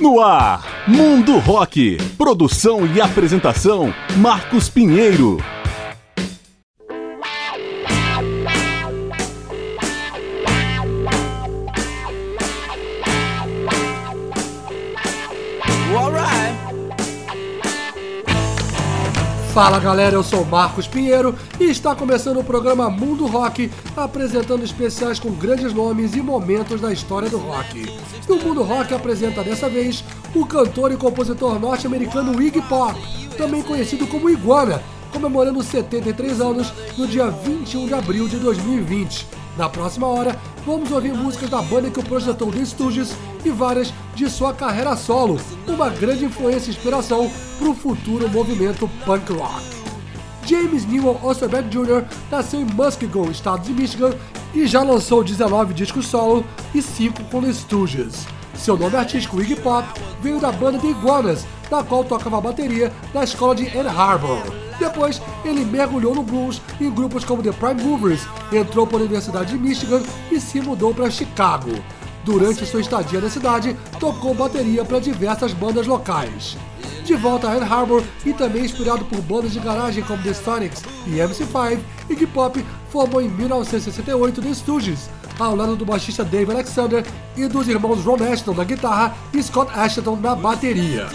No ar, Mundo Rock. Produção e apresentação, Marcos Pinheiro. Fala galera, eu sou Marcos Pinheiro e está começando o programa Mundo Rock, apresentando especiais com grandes nomes e momentos da história do rock. E o Mundo Rock apresenta dessa vez o cantor e compositor norte-americano Iggy Pop, também conhecido como Iguana, comemorando 73 anos no dia 21 de abril de 2020. Na próxima hora, vamos ouvir músicas da banda que o projetou The Stooges e várias de sua carreira solo, uma grande influência e inspiração para o futuro movimento punk rock. James Newell Osterbeck Jr. nasceu em Muskego, estado de Michigan, e já lançou 19 discos solo e 5 com Stooges. Seu nome artístico Iggy Pop veio da banda The Iguanas, da qual tocava bateria na escola de Ann Arbor. Depois, ele mergulhou no blues em grupos como The Prime Movers, entrou para a Universidade de Michigan e se mudou para Chicago. Durante sua estadia na cidade, tocou bateria para diversas bandas locais. De volta a Ann Arbor e também inspirado por bandas de garagem como The Sonics e MC5, Iggy Pop formou em 1968 The Stooges, ao lado do baixista Dave Alexander e dos irmãos Ron Ashton na guitarra e Scott Ashton na bateria.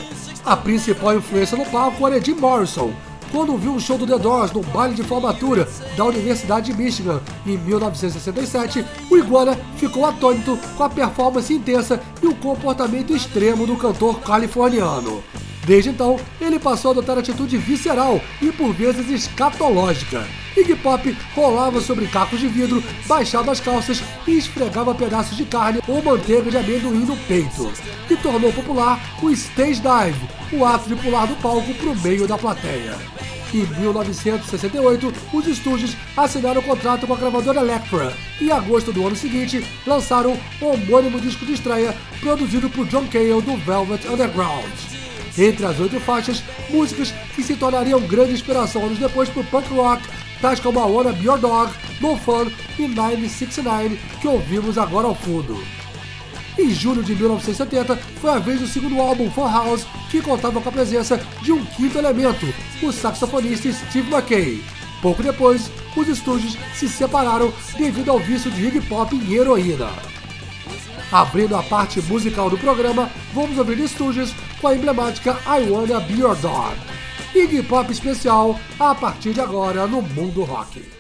A principal influência no palco era Jim Morrison, quando viu um show do The Doors no baile de formatura da Universidade de Michigan em 1967, o Iguana ficou atônito com a performance intensa e o comportamento extremo do cantor californiano. Desde então, ele passou a adotar atitude visceral e por vezes escatológica. Iggy Pop rolava sobre cacos de vidro, baixava as calças e esfregava pedaços de carne ou manteiga de amendoim no peito. E tornou popular o stage dive, o ato de pular do palco para o meio da plateia. Em 1968, os estúdios assinaram o contrato com a gravadora Elektra e em agosto do ano seguinte lançaram o homônimo disco de estreia produzido por John Cale do Velvet Underground. Entre as oito faixas, músicas que se tornariam grande inspiração anos depois para o punk rock, tais como a Wanna Be Your Dog, No Fun e 969, que ouvimos agora ao fundo. Em julho de 1970, foi a vez do segundo álbum Fun House, que contava com a presença de um quinto elemento, o saxofonista Steve McKay. Pouco depois, os estúdios se separaram devido ao vício de hip hop em heroína. Abrindo a parte musical do programa, vamos ouvir Stooges com a emblemática I Wanna Be Your Dog. Iggy Pop especial a partir de agora no Mundo Rock.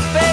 fail.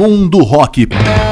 Mundo Rock.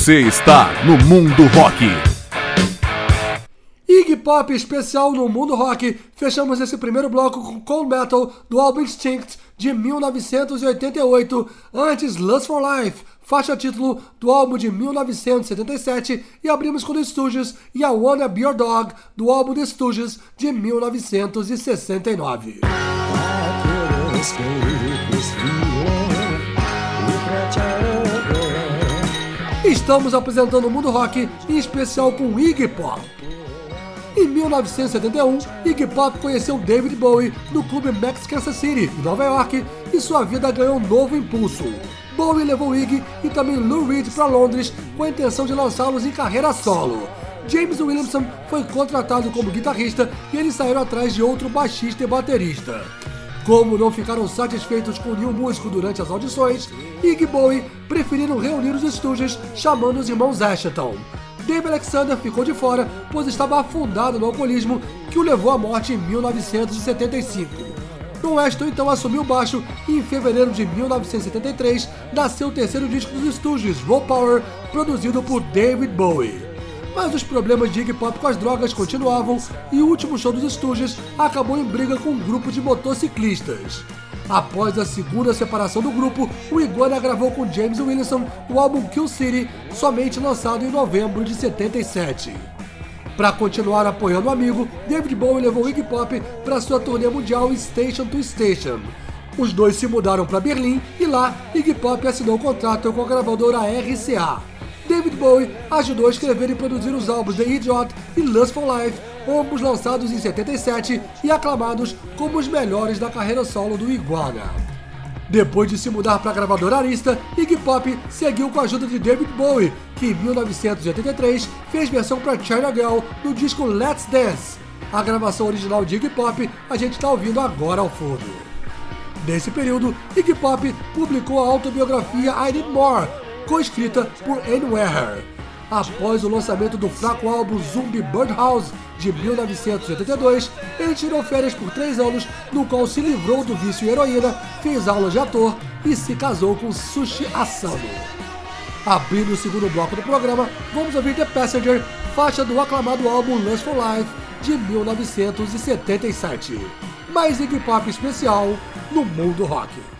Você está no Mundo Rock. Iggy Pop especial no mundo rock. Fechamos esse primeiro bloco com Cold Metal do álbum Instinct de 1988, antes Lust for Life, faixa título do álbum de 1977, e abrimos com The Stooges e a Wanna Be Your Dog do álbum The Stooges de 1969. Estamos apresentando o mundo rock, em especial com Iggy Pop. Em 1971, Iggy Pop conheceu David Bowie no clube Max Kansas City, em Nova York, e sua vida ganhou um novo impulso. Bowie levou Iggy e também Lou Reed para Londres com a intenção de lançá-los em carreira solo. James Williamson foi contratado como guitarrista e eles saíram atrás de outro baixista e baterista. Como não ficaram satisfeitos com nenhum músico durante as audições, Iggy Bowie preferiram reunir os estúdios chamando os irmãos Ashton. Dave Alexander ficou de fora, pois estava afundado no alcoolismo que o levou à morte em 1975. Ron Ashton então assumiu o baixo e em fevereiro de 1973 nasceu o terceiro disco dos estúdios, Raw Power, produzido por David Bowie. Mas os problemas de Iggy Pop com as drogas continuavam e o último show dos Stooges acabou em briga com um grupo de motociclistas. Após a segunda separação do grupo, o Iguana gravou com James Williamson o álbum Kill City, somente lançado em novembro de 77. Para continuar apoiando o amigo, David Bowie levou Iggy Pop para sua turnê mundial Station to Station. Os dois se mudaram para Berlim e lá Iggy Pop assinou um contrato com a gravadora RCA. David Bowie ajudou a escrever e produzir os álbuns The Idiot e Lust for Life, ambos lançados em 77 e aclamados como os melhores da carreira solo do Iguana. Depois de se mudar para a gravadora Arista, Iggy Pop seguiu com a ajuda de David Bowie, que em 1983 fez versão para China Girl no disco Let's Dance. A gravação original de Iggy Pop a gente está ouvindo agora ao fundo. Nesse período, Iggy Pop publicou a autobiografia I Need More, co-escrita por Anne Após o lançamento do fraco álbum Zumbi Birdhouse de 1982, ele tirou férias por três anos, no qual se livrou do vício em heroína, fez aulas de ator e se casou com Sushi Asano. Abrindo o segundo bloco do programa, vamos ouvir The Passenger, faixa do aclamado álbum Lust for Life de 1977. Mais Iggy Pop especial no mundo rock.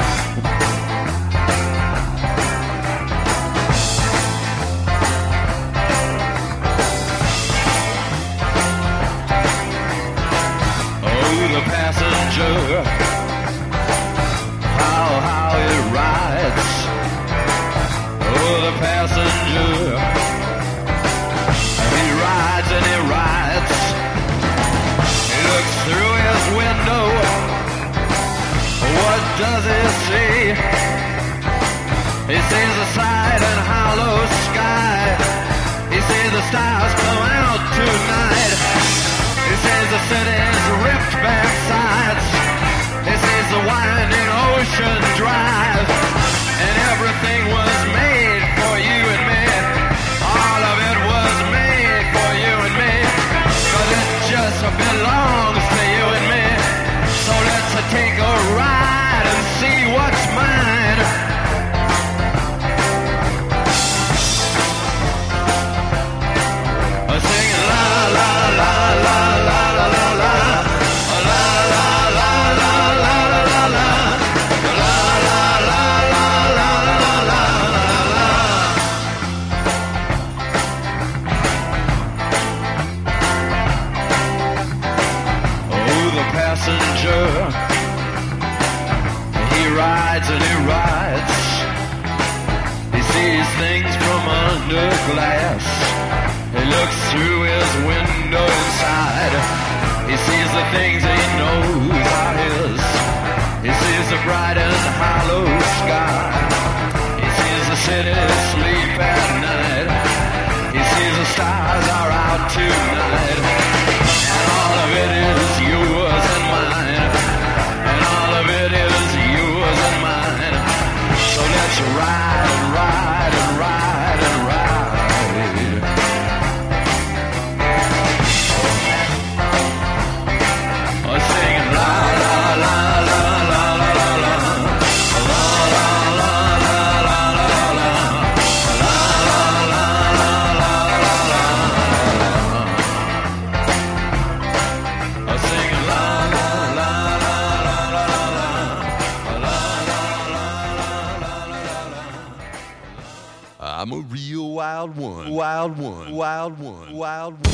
How, how it rides Oh, the passenger. He rides and he rides. He looks through his window. What does he see? He sees the side and hollow sky. He sees the stars come out tonight. He sees the city's ripped back should drive. Things from under glass. He looks through his window inside. He sees the things he knows are his. He sees the bright and hollow sky. He sees the city sleep at night. He sees the stars are out tonight. And all of it is yours and mine. And all of it is yours and mine. So let's ride Wild one. Wild one. Wild one.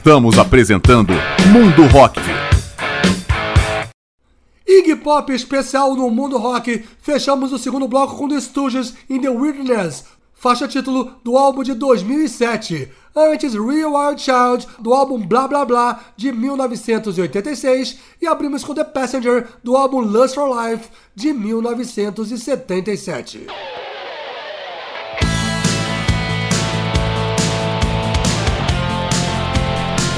Estamos apresentando Mundo Rock. Iggy Pop especial no Mundo Rock. Fechamos o segundo bloco com The Stooges in the Wilderness, faixa título do álbum de 2007. Antes, Real Wild Child, do álbum Blá Blá Blá, de 1986. E abrimos com The Passenger, do álbum Lust for Life, de 1977.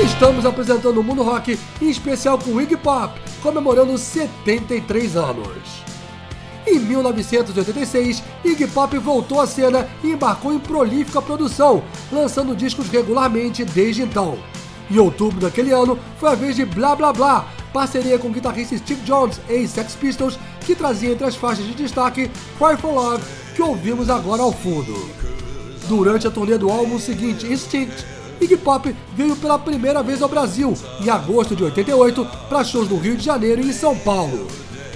Estamos apresentando o Mundo Rock, em especial com Iggy Pop, comemorando 73 anos. Em 1986, Iggy Pop voltou à cena e embarcou em prolífica produção, lançando discos regularmente desde então. Em outubro daquele ano, foi a vez de Blá Blá Blá, parceria com o guitarrista Steve Jones, ex-Sex Pistols, que trazia entre as faixas de destaque Cry for Love, que ouvimos agora ao fundo. Durante a turnê do álbum seguinte, Instinct, Iggy Pop veio pela primeira vez ao Brasil, em agosto de 88, para shows no Rio de Janeiro e em São Paulo.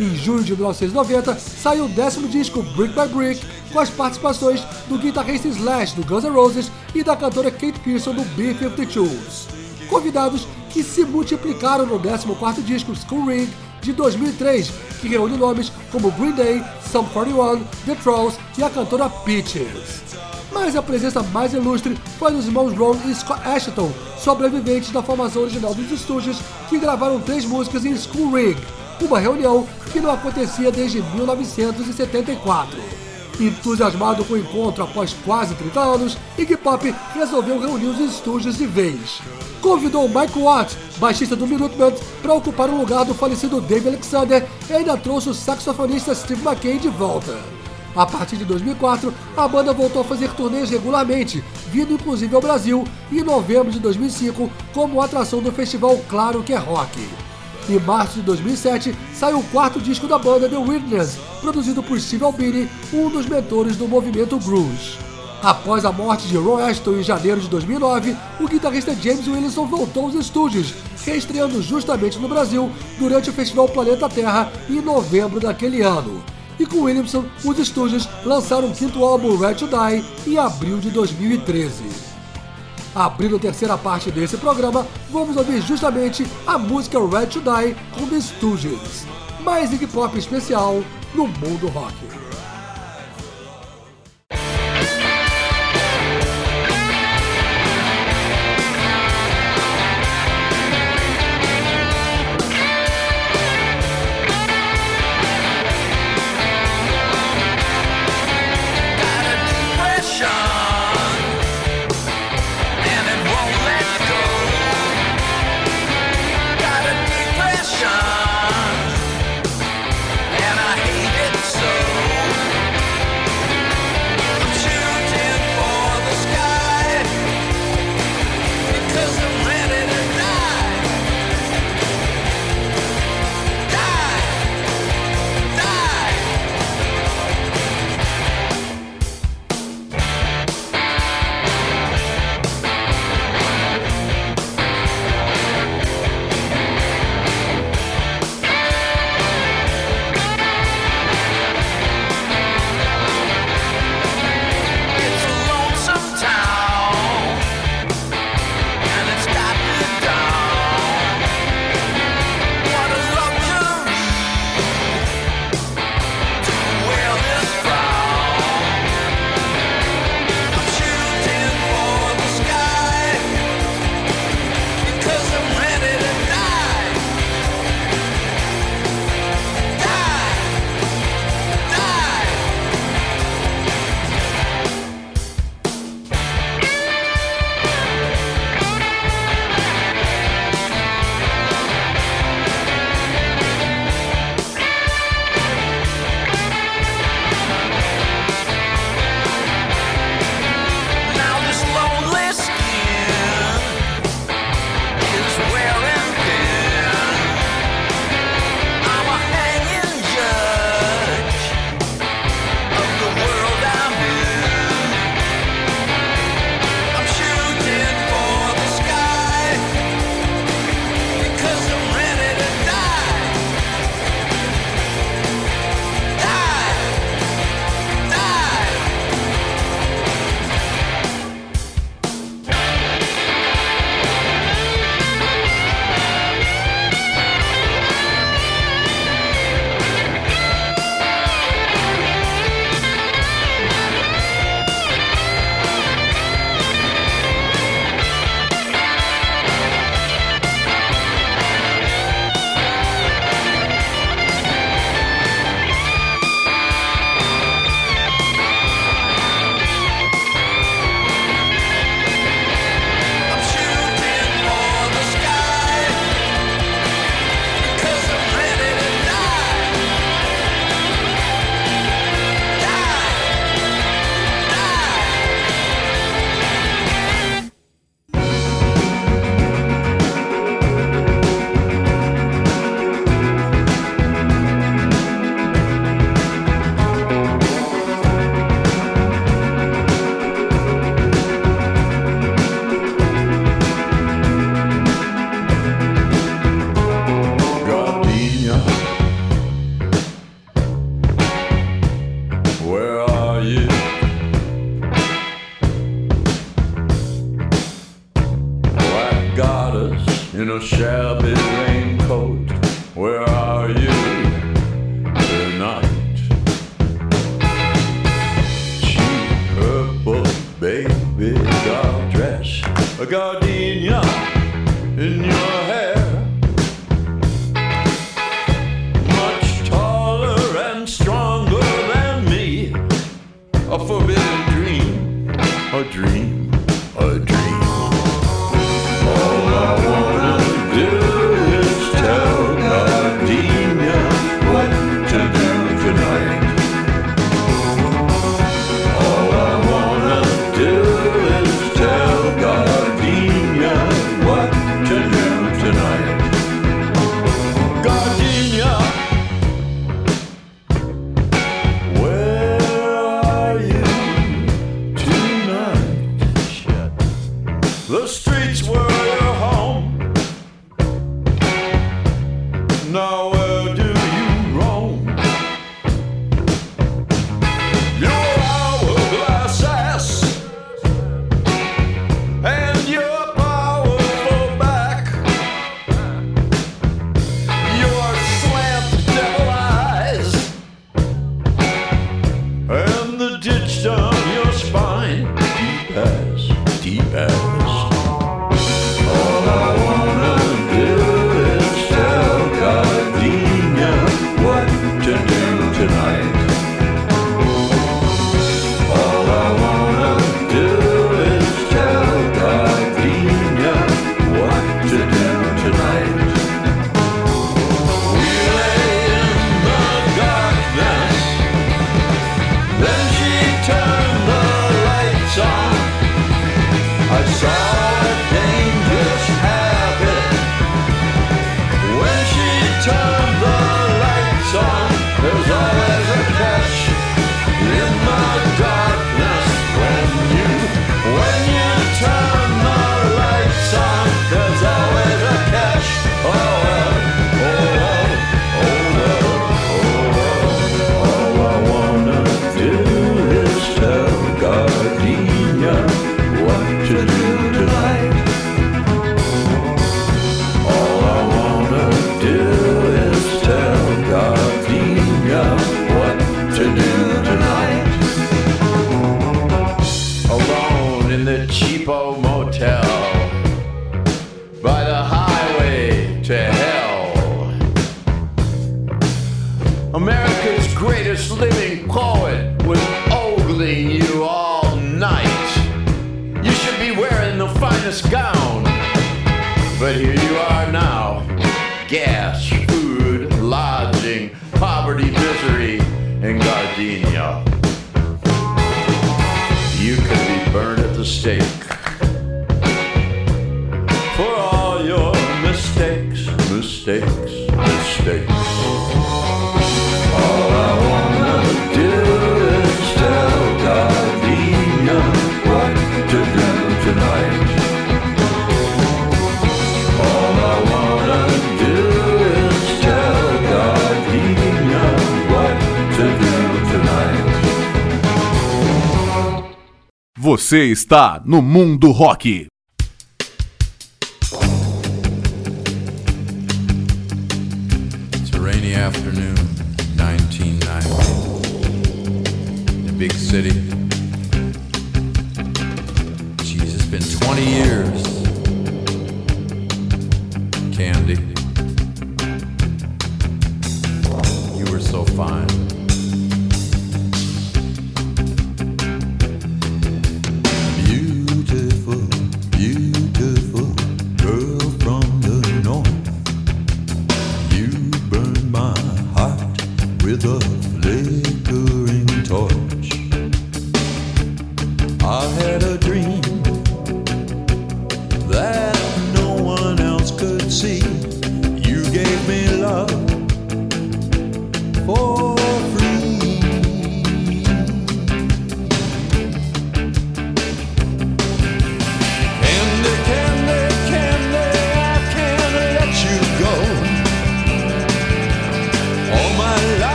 Em junho de 1990, saiu o décimo disco Brick by Brick, com as participações do guitarrista Slash do Guns N' Roses e da cantora Kate Pearson do B-52s. Convidados que se multiplicaram no 14º disco School Ring de 2003, que reúne nomes como Green Day, Sum 41, The Trolls e a cantora Peaches. Mas a presença mais ilustre foi dos irmãos Ron e Scott Ashton, sobreviventes da formação original dos estúdios, que gravaram três músicas em School Ring, uma reunião que não acontecia desde 1974. Entusiasmado com o encontro após quase 30 anos, Iggy Pop resolveu reunir os estúdios de vez. Convidou Mike Watt, baixista do Minutemen, para ocupar o lugar do falecido Dave Alexander e ainda trouxe o saxofonista Steve McKay de volta. A partir de 2004, a banda voltou a fazer turnês regularmente, vindo inclusive ao Brasil em novembro de 2005 como atração do festival Claro que é Rock. Em março de 2007, saiu o quarto disco da banda The Witness, produzido por Steve Albini, um dos mentores do movimento grunge. Após a morte de Ron Aston em janeiro de 2009, o guitarrista James Williamson voltou aos estúdios, reestreando justamente no Brasil durante o Festival Planeta Terra em novembro daquele ano. E com Williamson, os estúdios lançaram o quinto álbum Red to Die em abril de 2013. Abrindo a terceira parte desse programa, vamos ouvir justamente a música Red to Die com The Stooges. Mais Iggy Pop especial no mundo rock. Você está no Mundo Rock. It's a rainy afternoon, 1990. The big city. Jesus, it's been 20 years. Candy. You were so fine.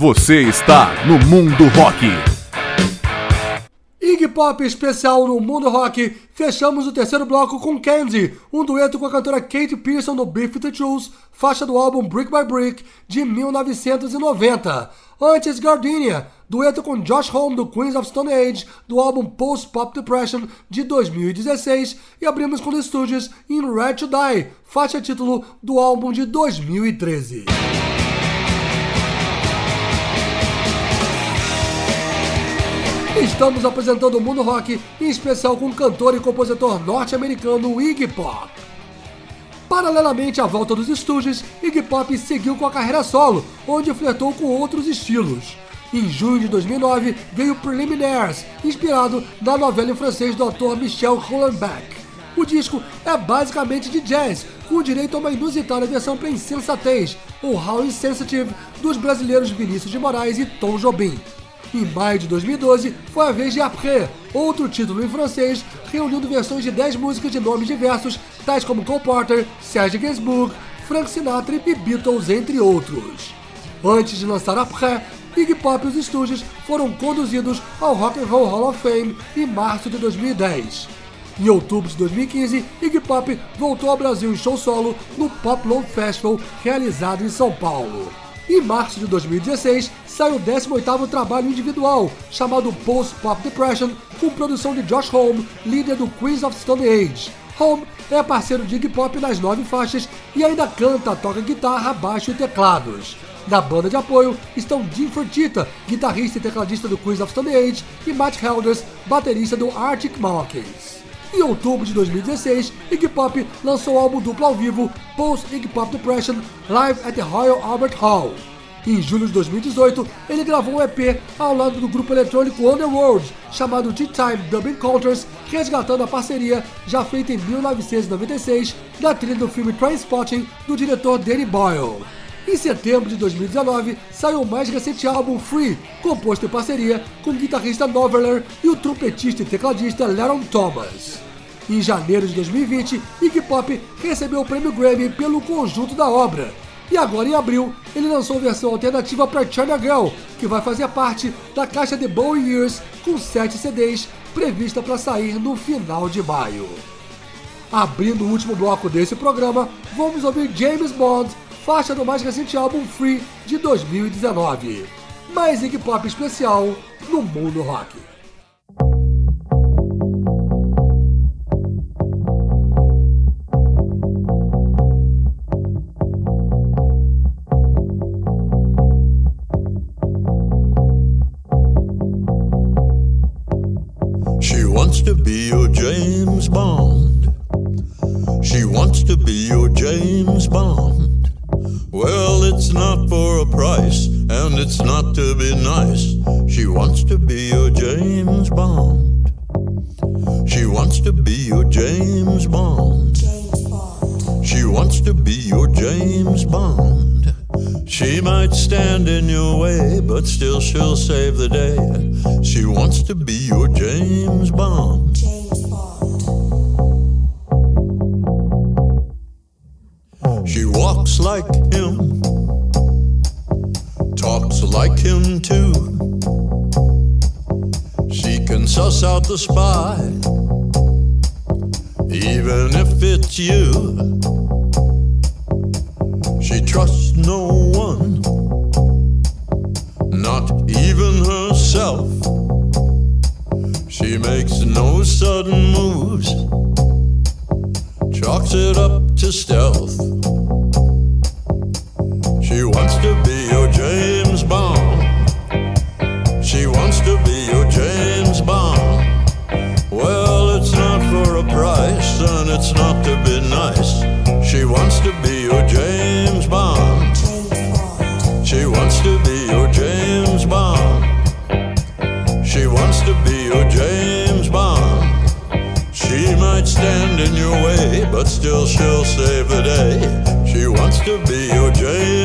Você está no Mundo Rock. Iggy Pop especial no Mundo Rock. Fechamos o terceiro bloco com Candy, um dueto com a cantora Kate Pearson do Beef the Truth, faixa do álbum Brick by Brick de 1990. Antes, Gardenia, dueto com Josh Homme do Queens of Stone Age do álbum Post Pop Depression de 2016 e abrimos com The Stooges In Red to Die, faixa título do álbum de 2013. Estamos apresentando o Mundo Rock, em especial com o cantor e compositor norte-americano Iggy Pop. Paralelamente à volta dos estúdios, Iggy Pop seguiu com a carreira solo, onde flertou com outros estilos. Em junho de 2009 veio Preliminaires, inspirado na novela em francês do ator Michel Houellebecq. O disco é basicamente de jazz, com direito a uma inusitada versão para Insensatez, ou How Insensitive, dos brasileiros Vinícius de Moraes e Tom Jobim. Em maio de 2012, foi a vez de Après, outro título em francês, reunindo versões de 10 músicas de nomes diversos, tais como Cole Porter, Serge Gainsbourg, Frank Sinatra e Beatles, entre outros. Antes de lançar Après, Iggy Pop e os estúdios foram conduzidos ao Rock and Roll Hall of Fame em março de 2010. Em outubro de 2015, Iggy Pop voltou ao Brasil em show solo no Pop Love Festival, realizado em São Paulo. Em março de 2016, saiu o 18º trabalho individual, chamado Post Pop Depression, com produção de Josh Homme, líder do Queens of Stone Age. Homme é parceiro de Iggy Pop nas nove faixas e ainda canta, toca guitarra, baixo e teclados. Na banda de apoio estão Jim Fertitta, guitarrista e tecladista do Queens of Stone Age, e Matt Helders, baterista do Arctic Monkeys. Em outubro de 2016, Iggy Pop lançou o álbum duplo ao vivo Post Iggy Pop Depression Live at the Royal Albert Hall. Em julho de 2018, ele gravou um EP ao lado do grupo eletrônico Underworld, chamado Tea Time Dub Encounters, resgatando a parceria já feita em 1996 da trilha do filme Trainspotting do diretor Danny Boyle. Em setembro de 2019, saiu o mais recente álbum Free, composto em parceria com o guitarrista Noveler e o trompetista e tecladista Leron Thomas. Em janeiro de 2020, Iggy Pop recebeu o prêmio Grammy pelo conjunto da obra. E agora em abril, ele lançou versão alternativa para China Girl, que vai fazer parte da caixa The Bowie Years com 7 CDs, prevista para sair no final de maio. Abrindo o último bloco desse programa, vamos ouvir James Bond, faixa do mais recente álbum Free de 2019. Mais Iggy Pop especial no Mundo Rock. Wants to be your James Bond. She wants to be your James Bond. Well, it's not for a price, and it's not to be nice. She wants to be your James Bond. She wants to be your James Bond. She wants to be your James Bond. She might stand in your way, but still she'll save the day. She wants to be your James Bond. James Bond. She walks like him, talks like him too. She can suss out the spy, even if it's you. She trusts no one, not even herself. She makes no sudden moves, chalks it up to stealth. She wants to be your James Bond. She wants to be but still she'll save the day. She wants to be your James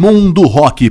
Mundo Rock.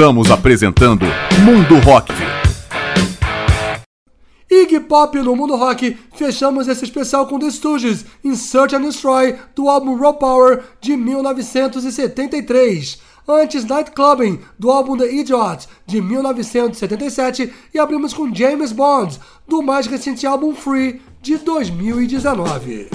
Estamos apresentando Mundo Rock. Iggy Pop no Mundo Rock, fechamos esse especial com The Stooges, Insert and Destroy, do álbum Raw Power, de 1973. Antes, Nightclubbing, do álbum The Idiot, de 1977. E abrimos com James Bond, do mais recente álbum Free, de 2019.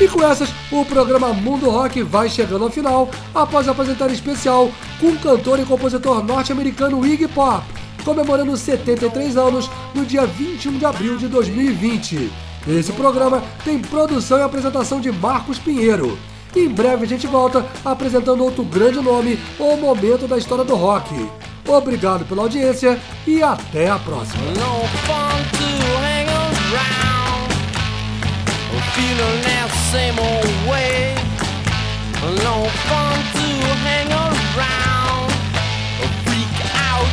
E com essas, o programa Mundo Rock vai chegando ao final, após apresentar especial com o cantor e compositor norte-americano Iggy Pop, comemorando 73 anos no dia 21 de abril de 2020. Esse programa tem produção e apresentação de Marcos Pinheiro. Em breve a gente volta apresentando outro grande nome ou momento da história do rock. Obrigado pela audiência e até a próxima. Feeling that same old way. No fun to hang around. Freak out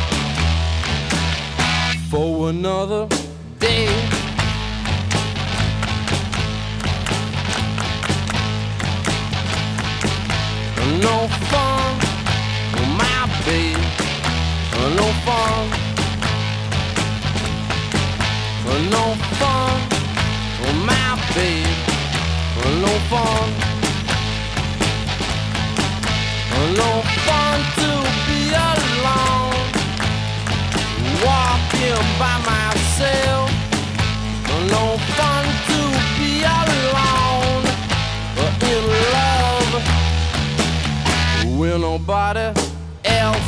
for another day. No fun, my babe. No fun. No fun, my babe. No fun. No fun to be alone. Walking by myself. No fun to be alone. In love with nobody else.